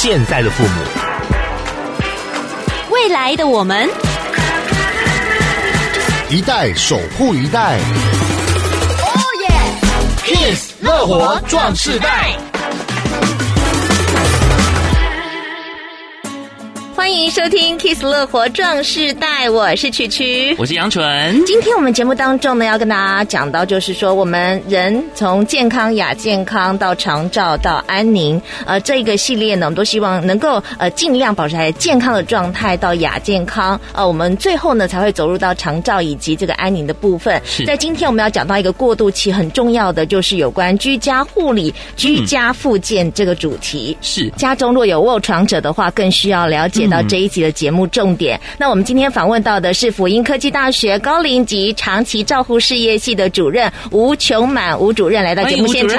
现在的父母，未来的我们，一代守护一代。哦耶！Kiss 乐活壮世代。欢迎收听《Kiss 乐活壮世代》，我是曲曲，我是杨纯。今天我们节目当中呢，要跟大家讲到，就是说我们人从健康、亚健康到长照到安宁，呃，这一个系列呢，我们都希望能够呃尽量保持在健康的状态到亚健康，呃，我们最后呢才会走入到长照以及这个安宁的部分。在今天我们要讲到一个过渡期很重要的，就是有关居家护理、居家复健这个主题。嗯、是家中若有卧床者的话，更需要了解到。这一集的节目重点，那我们今天访问到的是辅英科技大学高龄及长期照护事业系的主任吴琼满吴主任来到节目现场。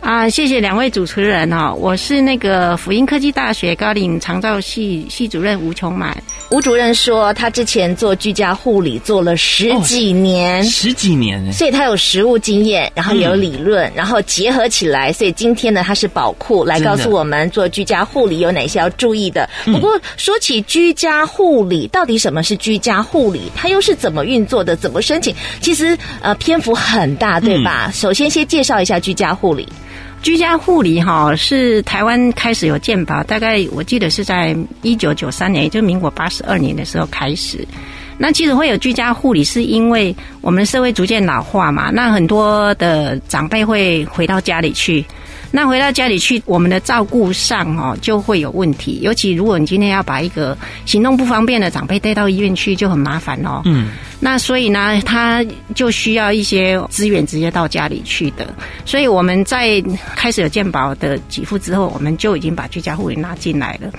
啊，谢谢两位主持人哦，我是那个辅英科技大学高龄长照系系主任吴琼满。吴主任说，他之前做居家护理做了十几年，哦、十几年，所以他有实务经验，然后也有理论，嗯、然后结合起来，所以今天呢，他是宝库来告诉我们做居家护理有哪些要注意的。不过说起居家护理，到底什么是居家护理？它又是怎么运作的？怎么申请？其实呃，篇幅很大，对吧？嗯、首先先介绍一下居家护理。居家护理哈是台湾开始有健保，大概我记得是在一九九三年，也就是民国八十二年的时候开始。那其实会有居家护理，是因为我们社会逐渐老化嘛，那很多的长辈会回到家里去。那回到家里去，我们的照顾上哦就会有问题。尤其如果你今天要把一个行动不方便的长辈带到医院去，就很麻烦哦。嗯。那所以呢，他就需要一些资源直接到家里去的。所以我们在开始有健保的给付之后，我们就已经把居家护理拉进来了。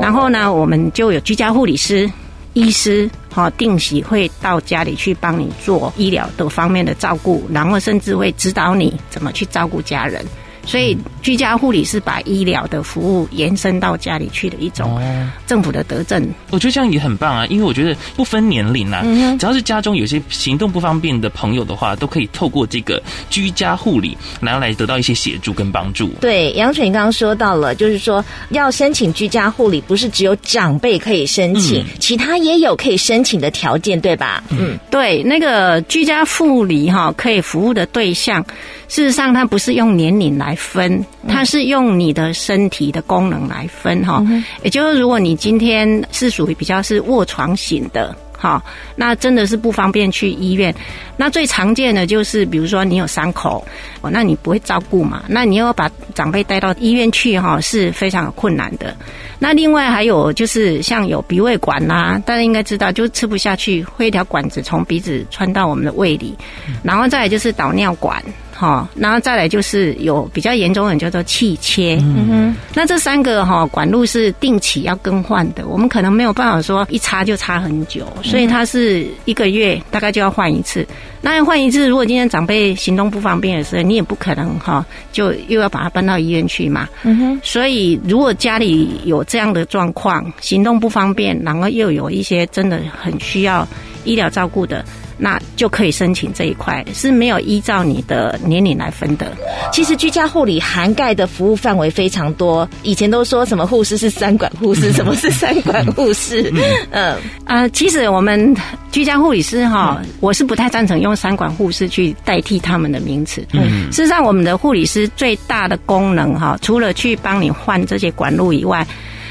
然后呢，我们就有居家护理师、医师，哈，定期会到家里去帮你做医疗的方面的照顾，然后甚至会指导你怎么去照顾家人。所以，居家护理是把医疗的服务延伸到家里去的一种政府的德政。我觉得这样也很棒啊，因为我觉得不分年龄啊，只要是家中有些行动不方便的朋友的话，都可以透过这个居家护理，然后来得到一些协助跟帮助。对，杨水刚刚说到了，就是说要申请居家护理，不是只有长辈可以申请，其他也有可以申请的条件，对吧？嗯，对，那个居家护理哈，可以服务的对象。事实上，它不是用年龄来分，它是用你的身体的功能来分哈。也就是，如果你今天是属于比较是卧床型的。好，那真的是不方便去医院。那最常见的就是，比如说你有伤口，哦，那你不会照顾嘛？那你要把长辈带到医院去，哈，是非常有困难的。那另外还有就是，像有鼻胃管啦，大家应该知道，就吃不下去，会一条管子从鼻子穿到我们的胃里，然后再来就是导尿管。哈，然后再来就是有比较严重的叫做气切，嗯哼，那这三个哈管路是定期要更换的，我们可能没有办法说一插就插很久，所以它是一个月大概就要换一次。那要换一次，如果今天长辈行动不方便的时候，你也不可能哈就又要把它搬到医院去嘛，嗯哼。所以如果家里有这样的状况，行动不方便，然后又有一些真的很需要医疗照顾的。那就可以申请这一块，是没有依照你的年龄来分的。其实居家护理涵盖的服务范围非常多。以前都说什么护士是三管护士，什么是三管护士？嗯啊、呃，其实我们居家护理师哈，我是不太赞成用三管护士去代替他们的名词。嗯，事实上，我们的护理师最大的功能哈，除了去帮你换这些管路以外，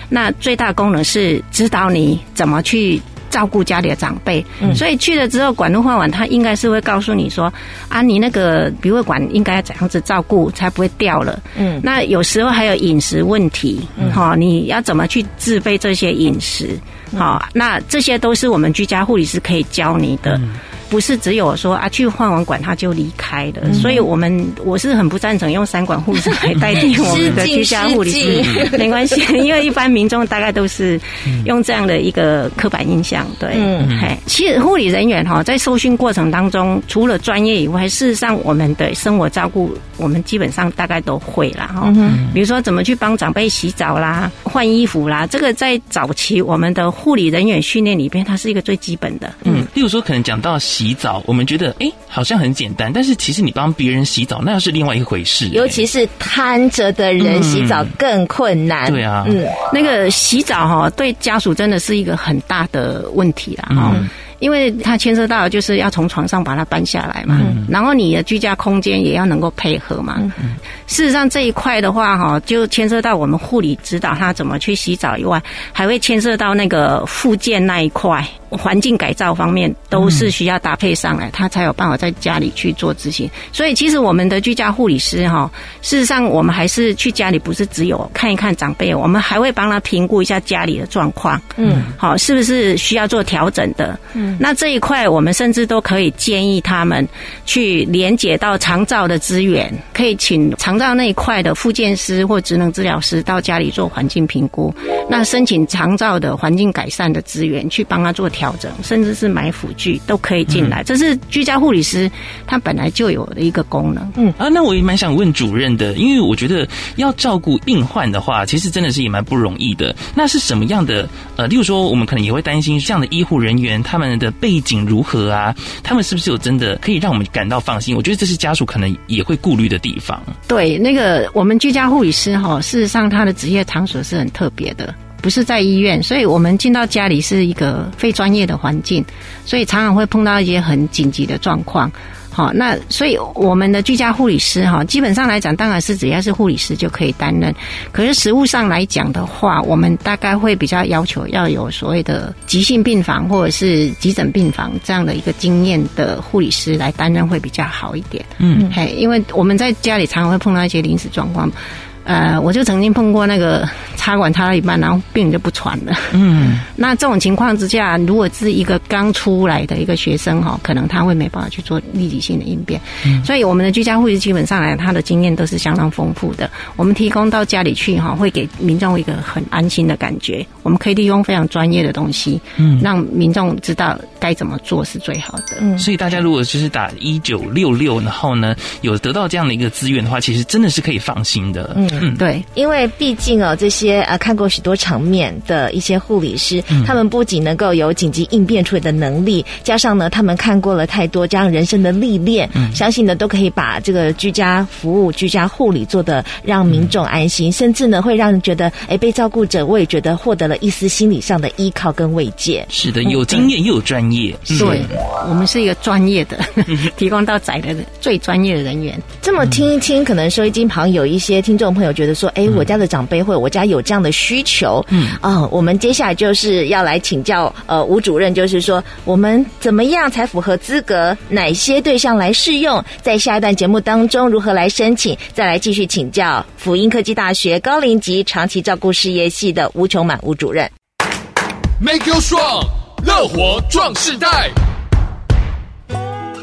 那最大功能是指导你怎么去。照顾家里的长辈，所以去了之后，管路换完，他应该是会告诉你说：“啊，你那个鼻胃管应该要怎样子照顾，才不会掉了。”嗯，那有时候还有饮食问题，哈，你要怎么去自备这些饮食？好，那这些都是我们居家护理师可以教你的。不是只有说啊，去换完管他就离开了，嗯、所以我们我是很不赞成用三管护士来代替我们的居家护理师，没关系，因为一般民众大概都是用这样的一个刻板印象，对，嗯，嘿，其实护理人员哈，在受训过程当中，除了专业以外，事实上我们的生活照顾，我们基本上大概都会啦，哈，比如说怎么去帮长辈洗澡啦、换衣服啦，这个在早期我们的护理人员训练里边，它是一个最基本的，嗯，例如说可能讲到。洗澡，我们觉得哎，好像很简单，但是其实你帮别人洗澡，那又是另外一回事。尤其是瘫着的人洗澡更困难。嗯、对啊，嗯，那个洗澡哈，对家属真的是一个很大的问题啦。哈、嗯。因为它牵涉到就是要从床上把它搬下来嘛，嗯、然后你的居家空间也要能够配合嘛。嗯、事实上这一块的话，哈，就牵涉到我们护理指导他怎么去洗澡以外，还会牵涉到那个附件那一块。环境改造方面都是需要搭配上来，他才有办法在家里去做执行。所以，其实我们的居家护理师哈，事实上我们还是去家里，不是只有看一看长辈，我们还会帮他评估一下家里的状况，嗯，好，是不是需要做调整的？嗯，那这一块我们甚至都可以建议他们去连接到长照的资源，可以请长照那一块的复健师或职能治疗师到家里做环境评估，那申请长照的环境改善的资源去帮他做。调整，甚至是买辅具都可以进来，这是居家护理师他本来就有的一个功能。嗯啊，那我也蛮想问主任的，因为我觉得要照顾病患的话，其实真的是也蛮不容易的。那是什么样的？呃，例如说，我们可能也会担心这样的医护人员他们的背景如何啊？他们是不是有真的可以让我们感到放心？我觉得这是家属可能也会顾虑的地方。对，那个我们居家护理师哈，事实上他的职业场所是很特别的。不是在医院，所以我们进到家里是一个非专业的环境，所以常常会碰到一些很紧急的状况。好，那所以我们的居家护理师哈，基本上来讲，当然是只要是护理师就可以担任。可是实务上来讲的话，我们大概会比较要求要有所谓的急性病房或者是急诊病房这样的一个经验的护理师来担任会比较好一点。嗯，嘿，因为我们在家里常常会碰到一些临时状况。呃，我就曾经碰过那个插管插到一半，然后病人就不喘了。嗯，那这种情况之下，如果是一个刚出来的一个学生哈，可能他会没办法去做立即性的应变。嗯，所以我们的居家护士基本上来，他的经验都是相当丰富的。我们提供到家里去哈，会给民众一个很安心的感觉。我们可以利用非常专业的东西，嗯，让民众知道该怎么做是最好的。嗯，所以大家如果就是打一九六六，然后呢有得到这样的一个资源的话，其实真的是可以放心的。嗯。嗯，对，因为毕竟哦，这些啊看过许多场面的一些护理师，嗯、他们不仅能够有紧急应变处理的能力，加上呢，他们看过了太多这样人生的历练，嗯、相信呢都可以把这个居家服务、居家护理做的让民众安心，嗯、甚至呢会让人觉得，哎，被照顾者我也觉得获得了一丝心理上的依靠跟慰藉。是的，有经验又有专业，嗯、对，我们是一个专业的，提供到宅的最专业的人员。这么听一听，可能收音机旁有一些听众朋友觉得说，哎，我家的长辈或者我家有这样的需求，嗯啊、哦，我们接下来就是要来请教呃吴主任，就是说我们怎么样才符合资格，哪些对象来适用，在下一段节目当中如何来申请，再来继续请教辅英科技大学高龄及长期照顾事业系的吴琼满吴主任。Make you strong，乐活壮世代。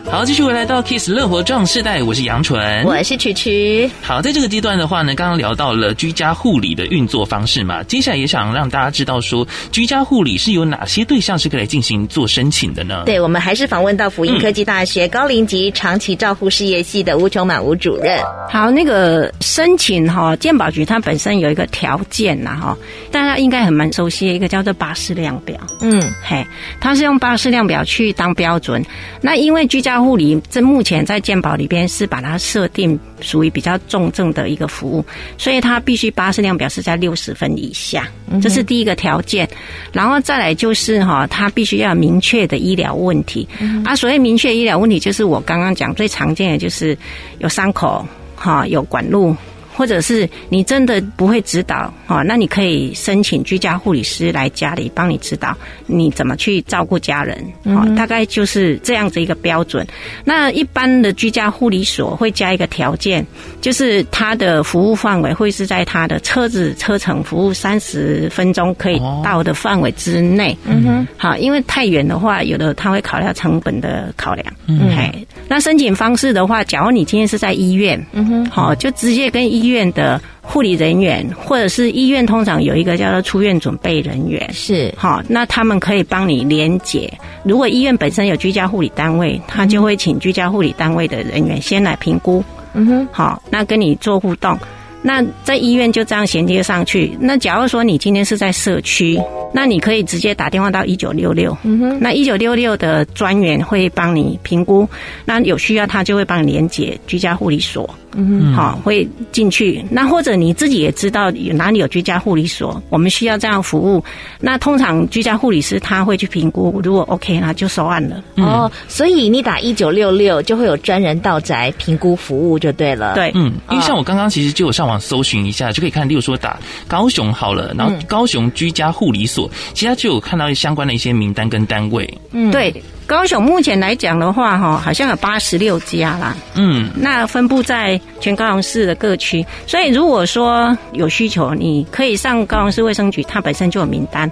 好，继续回来到 Kiss 乐活壮世代，我是杨纯，我是曲曲。好，在这个阶段的话呢，刚刚聊到了居家护理的运作方式嘛，接下来也想让大家知道说，居家护理是有哪些对象是可以进行做申请的呢？对，我们还是访问到辅英科技大学高龄及长期照护事业系的吴琼满吴主任。好，那个申请哈，健保局它本身有一个条件呐哈，大家应该很蛮熟悉的一个叫做巴氏量表。嗯，嘿，它是用巴氏量表去当标准，那因为居家护理这目前在健保里边是把它设定属于比较重症的一个服务，所以它必须巴士量表是在六十分以下，这是第一个条件。然后再来就是哈，它必须要明确的医疗问题。啊，所谓明确医疗问题，就是我刚刚讲最常见的就是有伤口哈，有管路。或者是你真的不会指导，哦，那你可以申请居家护理师来家里帮你指导你怎么去照顾家人，哦，大概就是这样子一个标准。那一般的居家护理所会加一个条件，就是它的服务范围会是在它的车子车程服务三十分钟可以到的范围之内。嗯哼，好，因为太远的话，有的他会考虑到成本的考量。嗯，嘿，那申请方式的话，假如你今天是在医院，嗯哼，好，就直接跟医医院的护理人员，或者是医院通常有一个叫做出院准备人员，是好，那他们可以帮你连结。如果医院本身有居家护理单位，他就会请居家护理单位的人员先来评估，嗯哼，好，那跟你做互动。那在医院就这样衔接上去。那假如说你今天是在社区，那你可以直接打电话到一九六六。嗯哼，那一九六六的专员会帮你评估，那有需要他就会帮你连接居家护理所。嗯，好，会进去。那或者你自己也知道有哪里有居家护理所，我们需要这样服务。那通常居家护理师他会去评估，如果 OK，那就收案了。嗯、哦，所以你打一九六六就会有专人到宅评估服务就对了。对，嗯，因为像我刚刚其实就有上网搜寻一下，就可以看，例如说打高雄好了，然后高雄居家护理所，其他就有看到相关的一些名单跟单位。嗯，对。高雄目前来讲的话，哈，好像有八十六家啦。嗯，那分布在全高雄市的各区，所以如果说有需求，你可以上高雄市卫生局，它本身就有名单，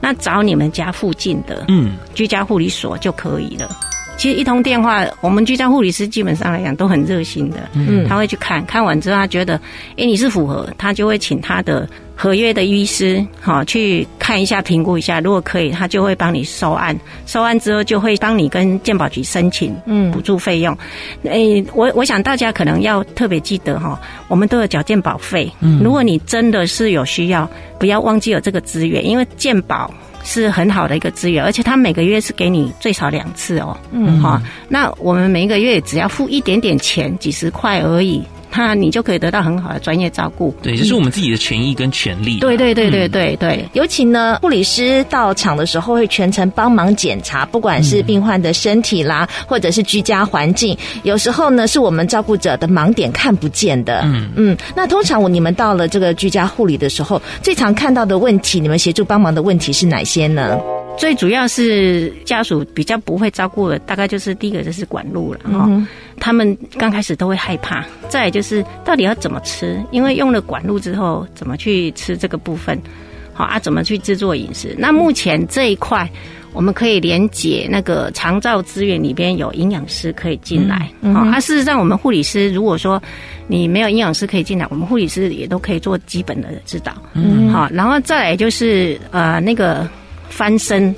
那找你们家附近的嗯居家护理所就可以了。其实一通电话，我们居家护理师基本上来讲都很热心的，嗯，他会去看看完之后，他觉得，哎，你是符合，他就会请他的合约的医师，好去看一下，评估一下，如果可以，他就会帮你收案，收案之后就会帮你跟健保局申请，嗯，补助费用。哎，我我想大家可能要特别记得哈，我们都有缴健保费，嗯，如果你真的是有需要，不要忘记有这个资源，因为健保。是很好的一个资源，而且他每个月是给你最少两次哦。嗯，好，那我们每一个月只要付一点点钱，几十块而已。那你就可以得到很好的专业照顾。对，这是我们自己的权益跟权利。对对对对对对。尤其呢，护理师到场的时候会全程帮忙检查，不管是病患的身体啦，或者是居家环境。有时候呢，是我们照顾者的盲点看不见的。嗯嗯。那通常我你们到了这个居家护理的时候，最常看到的问题，你们协助帮忙的问题是哪些呢？最主要是家属比较不会照顾的，大概就是第一个就是管路了哈。嗯他们刚开始都会害怕，再来就是到底要怎么吃，因为用了管路之后，怎么去吃这个部分，好啊，怎么去制作饮食？那目前这一块，我们可以连接那个长照资源里边有营养师可以进来，好、嗯，啊，事实上我们护理师如果说你没有营养师可以进来，我们护理师也都可以做基本的指导，嗯，好，然后再来就是呃那个。翻身，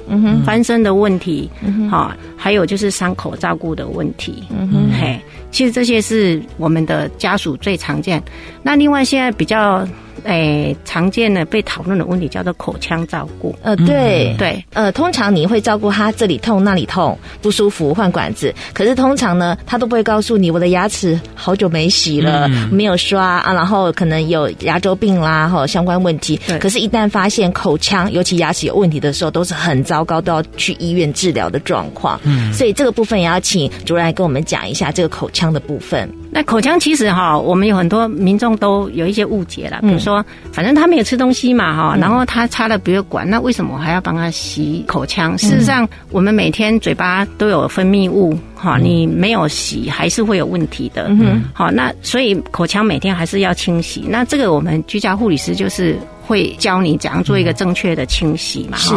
翻身的问题，嗯好，还有就是伤口照顾的问题，嗯哼，嘿，其实这些是我们的家属最常见。那另外现在比较。诶、欸，常见的被讨论的问题叫做口腔照顾。呃，对、嗯、对，呃，通常你会照顾他这里痛那里痛不舒服换管子，可是通常呢，他都不会告诉你我的牙齿好久没洗了，嗯、没有刷啊，然后可能有牙周病啦，哈，相关问题。可是，一旦发现口腔尤其牙齿有问题的时候，都是很糟糕，都要去医院治疗的状况。嗯。所以这个部分也要请主任来跟我们讲一下这个口腔的部分。那口腔其实哈，我们有很多民众都有一些误解了，比如说，反正他没有吃东西嘛哈，然后他插了鼻管，那为什么还要帮他洗口腔？事实上，我们每天嘴巴都有分泌物哈，你没有洗还是会有问题的。嗯，好，那所以口腔每天还是要清洗。那这个我们居家护理师就是会教你怎样做一个正确的清洗嘛。是。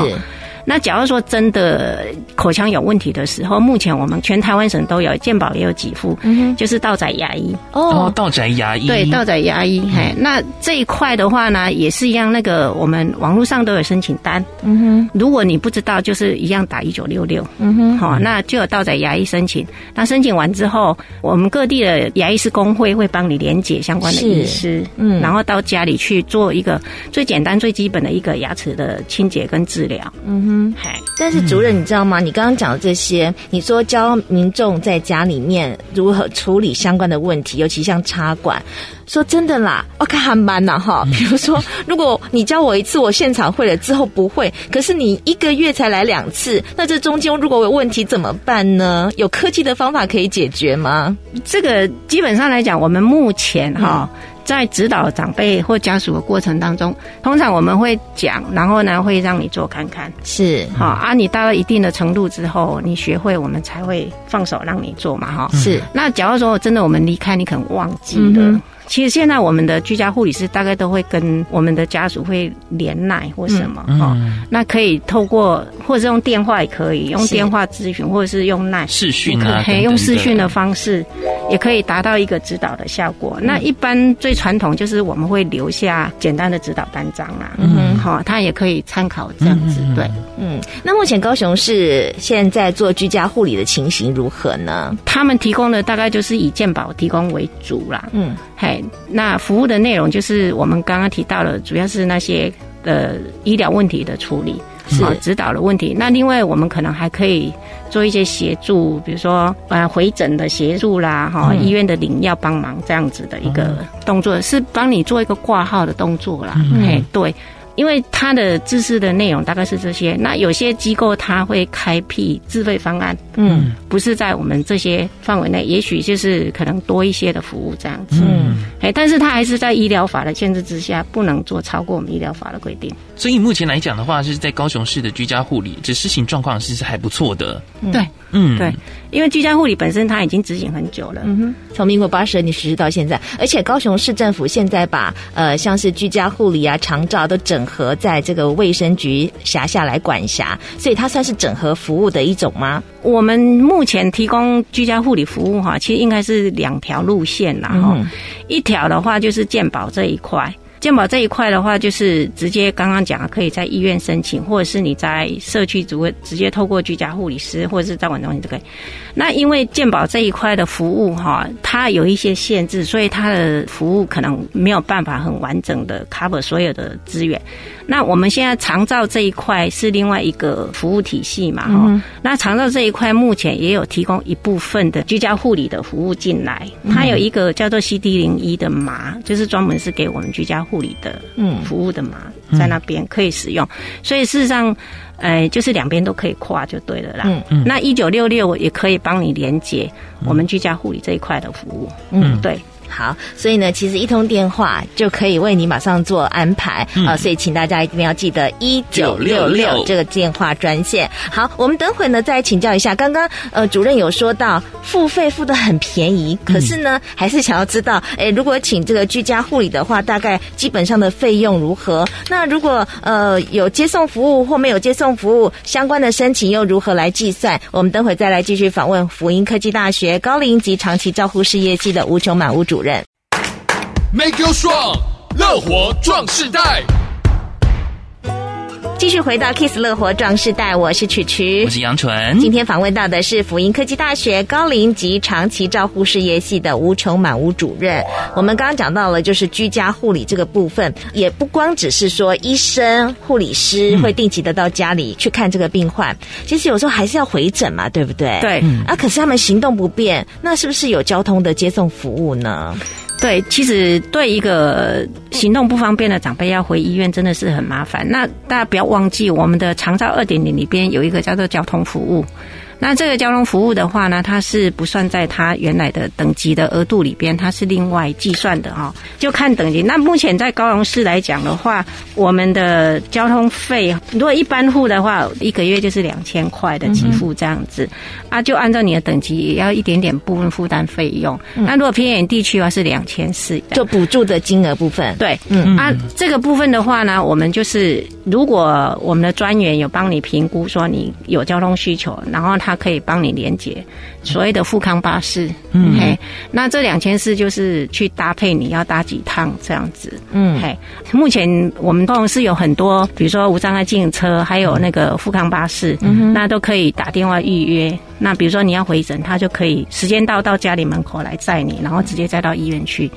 那假如说真的口腔有问题的时候，目前我们全台湾省都有健保也有几副，嗯，就是道宅牙医。哦，道宅牙医。对，道宅牙医，嘿，那这一块的话呢，也是一样，那个我们网络上都有申请单，嗯哼，如果你不知道，就是一样打一九六六，嗯哼，好，那就有道宅牙医申请，那申请完之后，我们各地的牙医师工会会帮你连接相关的医师，嗯，然后到家里去做一个最简单最基本的一个牙齿的清洁跟治疗，嗯哼。嗯，但是主任，你知道吗？你刚刚讲的这些，你说教民众在家里面如何处理相关的问题，尤其像插管，说真的啦，我看还蛮呐哈。比如说，如果你教我一次，我现场会了，之后不会，可是你一个月才来两次，那这中间如果有问题怎么办呢？有科技的方法可以解决吗？这个基本上来讲，我们目前哈。嗯在指导长辈或家属的过程当中，通常我们会讲，然后呢会让你做看看，是好啊。你到了一定的程度之后，你学会，我们才会放手让你做嘛，哈。是。那假如说真的我们离开，你可能忘记了。嗯其实现在我们的居家护理师大概都会跟我们的家属会连赖或什么哈、嗯嗯，那可以透过或者是用电话也可以用电话咨询，或者是用赖视讯啊，可以用视讯的方式，也可以达到一个指导的效果。嗯、那一般最传统就是我们会留下简单的指导单张啦，嗯哼，好，他也可以参考这样子，对，嗯。那目前高雄市现在做居家护理的情形如何呢？他们提供的大概就是以健保提供为主啦，嗯。嘿，那服务的内容就是我们刚刚提到了，主要是那些呃医疗问题的处理，是指导的问题。那另外我们可能还可以做一些协助，比如说呃回诊的协助啦，哈、嗯，医院的领药帮忙这样子的一个动作，是帮你做一个挂号的动作啦。嗯、嘿，对。因为他的知识的内容大概是这些，那有些机构他会开辟自费方案，嗯，不是在我们这些范围内，也许就是可能多一些的服务这样子，嗯，哎，但是他还是在医疗法的限制之下，不能做超过我们医疗法的规定。所以目前来讲的话，就是在高雄市的居家护理，这施行状况其实还不错的，对。嗯，对，因为居家护理本身它已经执行很久了，嗯哼，从民国八十年实施到现在，而且高雄市政府现在把呃像是居家护理啊、长照都整合在这个卫生局辖下来管辖，所以它算是整合服务的一种吗？我们目前提供居家护理服务哈，其实应该是两条路线啦哈，嗯、一条的话就是健保这一块。健保这一块的话，就是直接刚刚讲，可以在医院申请，或者是你在社区组会直接透过居家护理师或者是照管中心都可以。那因为健保这一块的服务哈，它有一些限制，所以它的服务可能没有办法很完整的 cover 所有的资源。那我们现在长照这一块是另外一个服务体系嘛哈。嗯、那长照这一块目前也有提供一部分的居家护理的服务进来，它有一个叫做 CD 零一的码，就是专门是给我们居家护理的嗯服务的嘛，在那边可以使用。所以事实上。呃，就是两边都可以跨就对了啦。嗯嗯。那一九六六也可以帮你连接我们居家护理这一块的服务。嗯，对。好，所以呢，其实一通电话就可以为你马上做安排、嗯、啊。所以请大家一定要记得一九六六这个电话专线。好，我们等会呢再请教一下。刚刚呃，主任有说到付费付的很便宜，可是呢，嗯、还是想要知道，哎，如果请这个居家护理的话，大概基本上的费用如何？那如果呃有接送服务或没有接送服务，相关的申请又如何来计算？我们等会再来继续访问福音科技大学高龄及长期照护事业系的吴琼满屋主任。Make you strong，乐活壮世代。继续回到 Kiss 乐活壮世代，我是曲曲，我是杨纯。今天访问到的是辅英科技大学高龄及长期照护事业系的吴琼满吴主任。我们刚刚讲到了，就是居家护理这个部分，也不光只是说医生、护理师会定期的到家里去看这个病患，嗯、其实有时候还是要回诊嘛，对不对？对。啊，可是他们行动不便，那是不是有交通的接送服务呢？对，其实对一个行动不方便的长辈要回医院真的是很麻烦。那大家不要忘记，我们的长照二点零里边有一个叫做交通服务。那这个交通服务的话呢，它是不算在它原来的等级的额度里边，它是另外计算的哈，就看等级。那目前在高雄市来讲的话，我们的交通费，如果一般户的话，一个月就是两千块的给付这样子，嗯、啊，就按照你的等级也要一点点部分负担费用。嗯、那如果偏远地区的话是两千四，就补助的金额部分。对，嗯啊，这个部分的话呢，我们就是如果我们的专员有帮你评估说你有交通需求，然后他。它可以帮你连接。所谓的富康巴士，嗯，嘿，那这两千四就是去搭配你要搭几趟这样子，嗯，嘿，目前我们公司有很多，比如说无障碍自行车，还有那个富康巴士，嗯哼，那都可以打电话预约。那比如说你要回诊，他就可以时间到到家里门口来载你，然后直接载到医院去。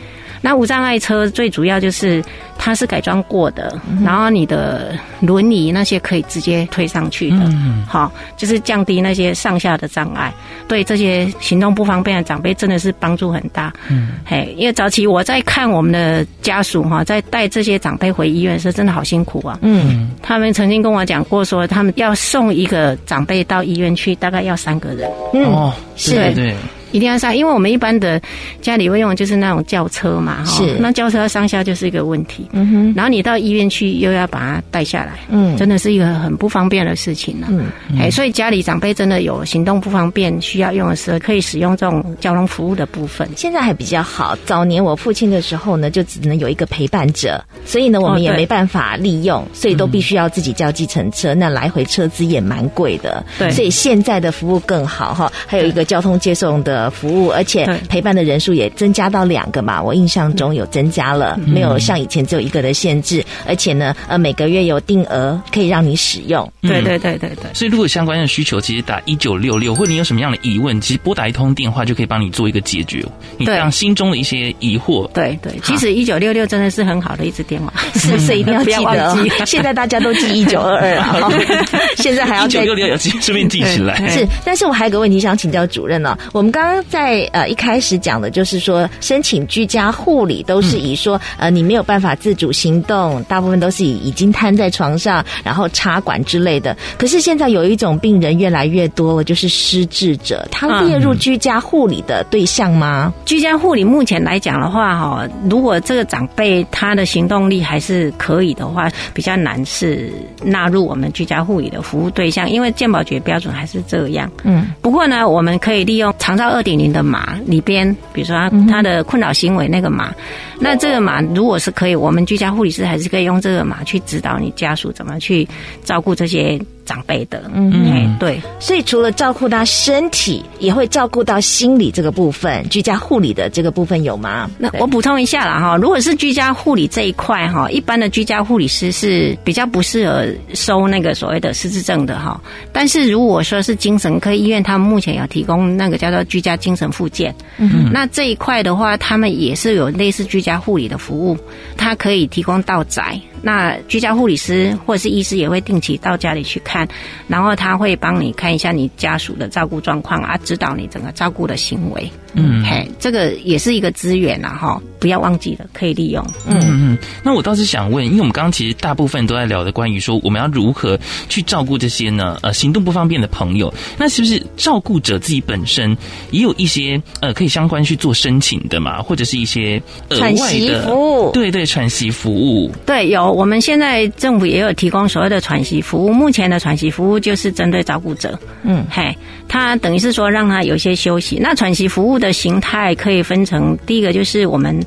那无障碍车最主要就是它是改装过的，嗯、然后你的轮椅那些可以直接推上去的，嗯。好、嗯，就是降低那些上下的障碍，对这些行动不方便的长辈真的是帮助很大。嗯，嘿，因为早期我在看我们的家属哈，在带这些长辈回医院的时候，真的好辛苦啊。嗯，他们曾经跟我讲过，说他们要送一个长辈到医院去，大概要三个人。嗯，哦，是对。对一定要上，因为我们一般的家里会用的就是那种轿车嘛，哈是，那轿车上下就是一个问题。嗯哼，然后你到医院去又要把它带下来，嗯，真的是一个很不方便的事情了。嗯，哎，所以家里长辈真的有行动不方便需要用的时候，可以使用这种交通服务的部分。现在还比较好，早年我父亲的时候呢，就只能有一个陪伴者，所以呢，我们也没办法利用，哦、所以都必须要自己叫计程车，嗯、那来回车资也蛮贵的。对，所以现在的服务更好哈，还有一个交通接送的。的服务，而且陪伴的人数也增加到两个嘛。我印象中有增加了，没有像以前只有一个的限制，而且呢，呃，每个月有定额可以让你使用。对对对对对。所以如果相关的需求，其实打一九六六，或者你有什么样的疑问，其实拨打一通电话就可以帮你做一个解决。你让心中的一些疑惑。对对，其实一九六六真的是很好的一支电话，是不是一定要记得？现在大家都记一九二二啊，现在还要一九六六要记，顺便记起来。是，但是我还有个问题想请教主任呢。我们刚刚在呃一开始讲的就是说，申请居家护理都是以说呃你没有办法自主行动，大部分都是以已经瘫在床上，然后插管之类的。可是现在有一种病人越来越多了，就是失智者，他列入居家护理的对象吗？居家护理目前来讲的话，哈，如果这个长辈他的行动力还是可以的话，比较难是纳入我们居家护理的服务对象，因为健保局标准还是这样。嗯，不过呢，我们可以利用长照二点零的码里边，比如说他他的困扰行为那个码，那这个码如果是可以，我们居家护理师还是可以用这个码去指导你家属怎么去照顾这些。长辈的，嗯，对，所以除了照顾他身体，也会照顾到心理这个部分。居家护理的这个部分有吗？那我补充一下啦哈，如果是居家护理这一块哈，一般的居家护理师是比较不适合收那个所谓的失智症的哈。但是如果说是精神科医院，他们目前有提供那个叫做居家精神复健，嗯，那这一块的话，他们也是有类似居家护理的服务，它可以提供到宅。那居家护理师或者是医师也会定期到家里去看，然后他会帮你看一下你家属的照顾状况啊，指导你整个照顾的行为。嗯，嘿，这个也是一个资源啦，哈，不要忘记了，可以利用。嗯嗯，那我倒是想问，因为我们刚刚其实大部分都在聊的关于说我们要如何去照顾这些呢？呃，行动不方便的朋友，那是不是照顾者自己本身也有一些呃可以相关去做申请的嘛？或者是一些额外的喘息服务？对对，喘息服务。对，有。我们现在政府也有提供所谓的喘息服务，目前的喘息服务就是针对照顾者，嗯，嘿，他等于是说让他有一些休息。那喘息服务的形态可以分成，第一个就是我们。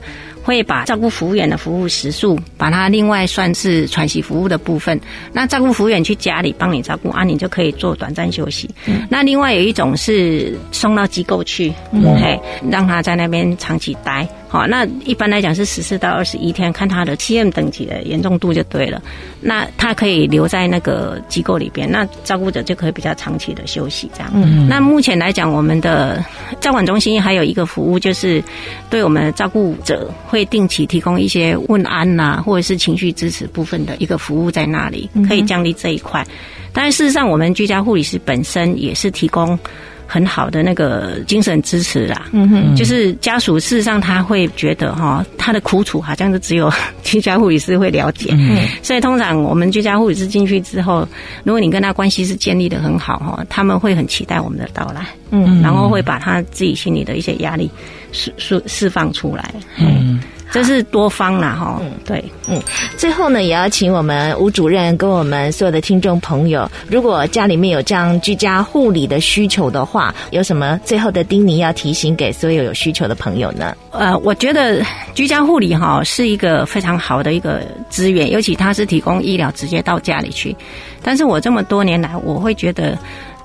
会把照顾服务员的服务时数，把它另外算是喘息服务的部分。那照顾服务员去家里帮你照顾啊，你就可以做短暂休息。嗯、那另外有一种是送到机构去，嗯，嘿，让他在那边长期待。好，那一般来讲是十四到二十一天，看他的七 M 等级的严重度就对了。那他可以留在那个机构里边，那照顾者就可以比较长期的休息这样。嗯，那目前来讲，我们的照管中心还有一个服务，就是对我们的照顾者。会定期提供一些问安呐、啊，或者是情绪支持部分的一个服务在那里，可以降低这一块。但是事实上，我们居家护理师本身也是提供很好的那个精神支持啦。嗯哼，就是家属事实上他会觉得哈，他的苦楚好像是只有 居家护理师会了解。嗯，所以通常我们居家护理师进去之后，如果你跟他关系是建立的很好哈，他们会很期待我们的到来。嗯，然后会把他自己心里的一些压力。释释释放出来，嗯，这是多方啦哈，嗯，对，嗯，最后呢，也要请我们吴主任跟我们所有的听众朋友，如果家里面有这样居家护理的需求的话，有什么最后的叮咛要提醒给所有有需求的朋友呢？呃，我觉得居家护理哈是一个非常好的一个资源，尤其它是提供医疗直接到家里去，但是我这么多年来，我会觉得。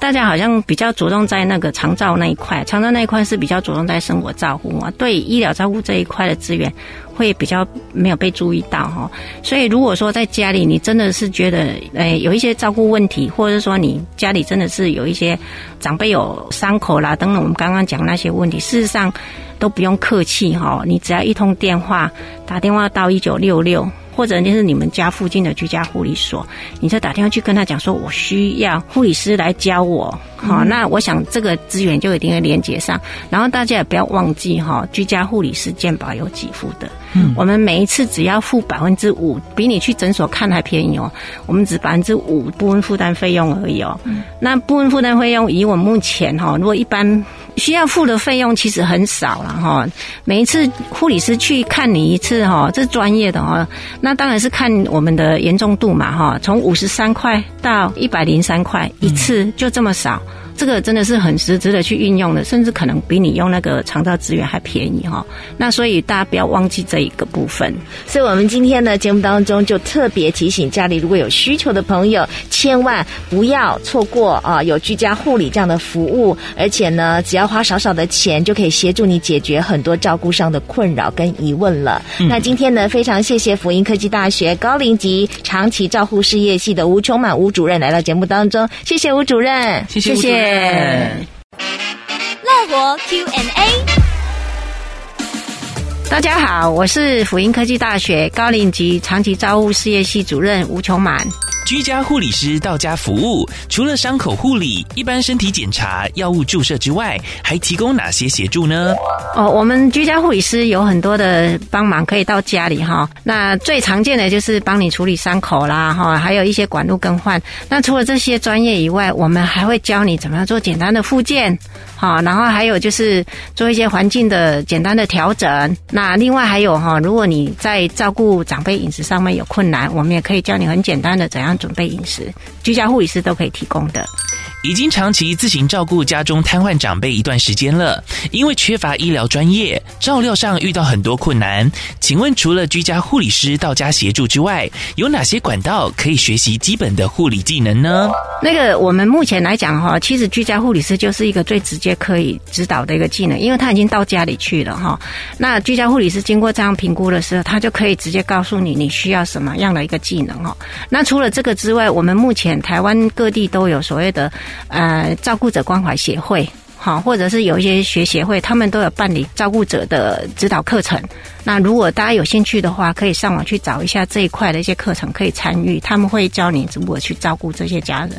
大家好像比较着重在那个长照那一块，长照那一块是比较着重在生活照护嘛，对医疗照顾这一块的资源会比较没有被注意到哈。所以如果说在家里你真的是觉得诶有一些照顾问题，或者是说你家里真的是有一些长辈有伤口啦等等，我们刚刚讲那些问题，事实上都不用客气哈，你只要一通电话打电话到一九六六。或者就是你们家附近的居家护理所，你再打电话去跟他讲说，我需要护理师来教我，好，那我想这个资源就一定会连接上。然后大家也不要忘记哈，居家护理师健保有给付的，嗯，我们每一次只要付百分之五，比你去诊所看还便宜哦。我们只百分之五部分负担费用而已哦。那部分负担费用以我目前哈，如果一般。需要付的费用其实很少了哈，每一次护理师去看你一次哈，这是专业的哈，那当然是看我们的严重度嘛哈，从五十三块到一百零三块一次，就这么少。这个真的是很实质的去运用的，甚至可能比你用那个肠道资源还便宜哈。那所以大家不要忘记这一个部分。所以我们今天呢节目当中就特别提醒家里如果有需求的朋友，千万不要错过啊有居家护理这样的服务，而且呢只要花少少的钱就可以协助你解决很多照顾上的困扰跟疑问了。嗯、那今天呢非常谢谢福英科技大学高龄级长期照护事业系的吴琼满吴主任来到节目当中，谢谢吴主任，谢谢吴主任。谢谢乐活 Q&A，大家好，我是辅音科技大学高龄级长期照护事业系主任吴琼满。居家护理师到家服务，除了伤口护理、一般身体检查、药物注射之外，还提供哪些协助呢？哦，我们居家护理师有很多的帮忙，可以到家里哈。那最常见的就是帮你处理伤口啦，哈，还有一些管路更换。那除了这些专业以外，我们还会教你怎么样做简单的复健，好，然后还有就是做一些环境的简单的调整。那另外还有哈，如果你在照顾长辈饮食上面有困难，我们也可以教你很简单的怎样。准备饮食，居家护理师都可以提供的。已经长期自行照顾家中瘫痪长辈一段时间了，因为缺乏医疗专业，照料上遇到很多困难。请问，除了居家护理师到家协助之外，有哪些管道可以学习基本的护理技能呢？那个，我们目前来讲哈，其实居家护理师就是一个最直接可以指导的一个技能，因为他已经到家里去了哈。那居家护理师经过这样评估的时候，他就可以直接告诉你你需要什么样的一个技能哈。那除了这个之外，我们目前台湾各地都有所谓的。呃，照顾者关怀协会，好，或者是有一些学协会，他们都有办理照顾者的指导课程。那如果大家有兴趣的话，可以上网去找一下这一块的一些课程，可以参与。他们会教你如何去照顾这些家人。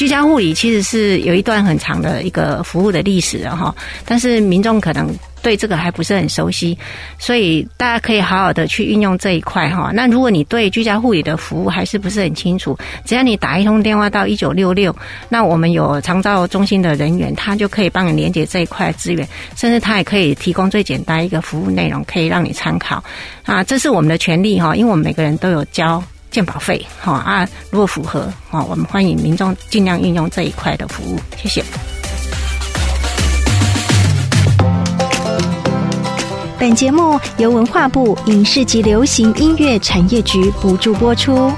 居家护理其实是有一段很长的一个服务的历史的哈，但是民众可能。对这个还不是很熟悉，所以大家可以好好的去运用这一块哈。那如果你对居家护理的服务还是不是很清楚，只要你打一通电话到一九六六，那我们有长照中心的人员，他就可以帮你连接这一块资源，甚至他也可以提供最简单一个服务内容，可以让你参考啊。这是我们的权利哈，因为我们每个人都有交健保费好啊。如果符合好，我们欢迎民众尽量运用这一块的服务，谢谢。本节目由文化部影视及流行音乐产业局补助播出。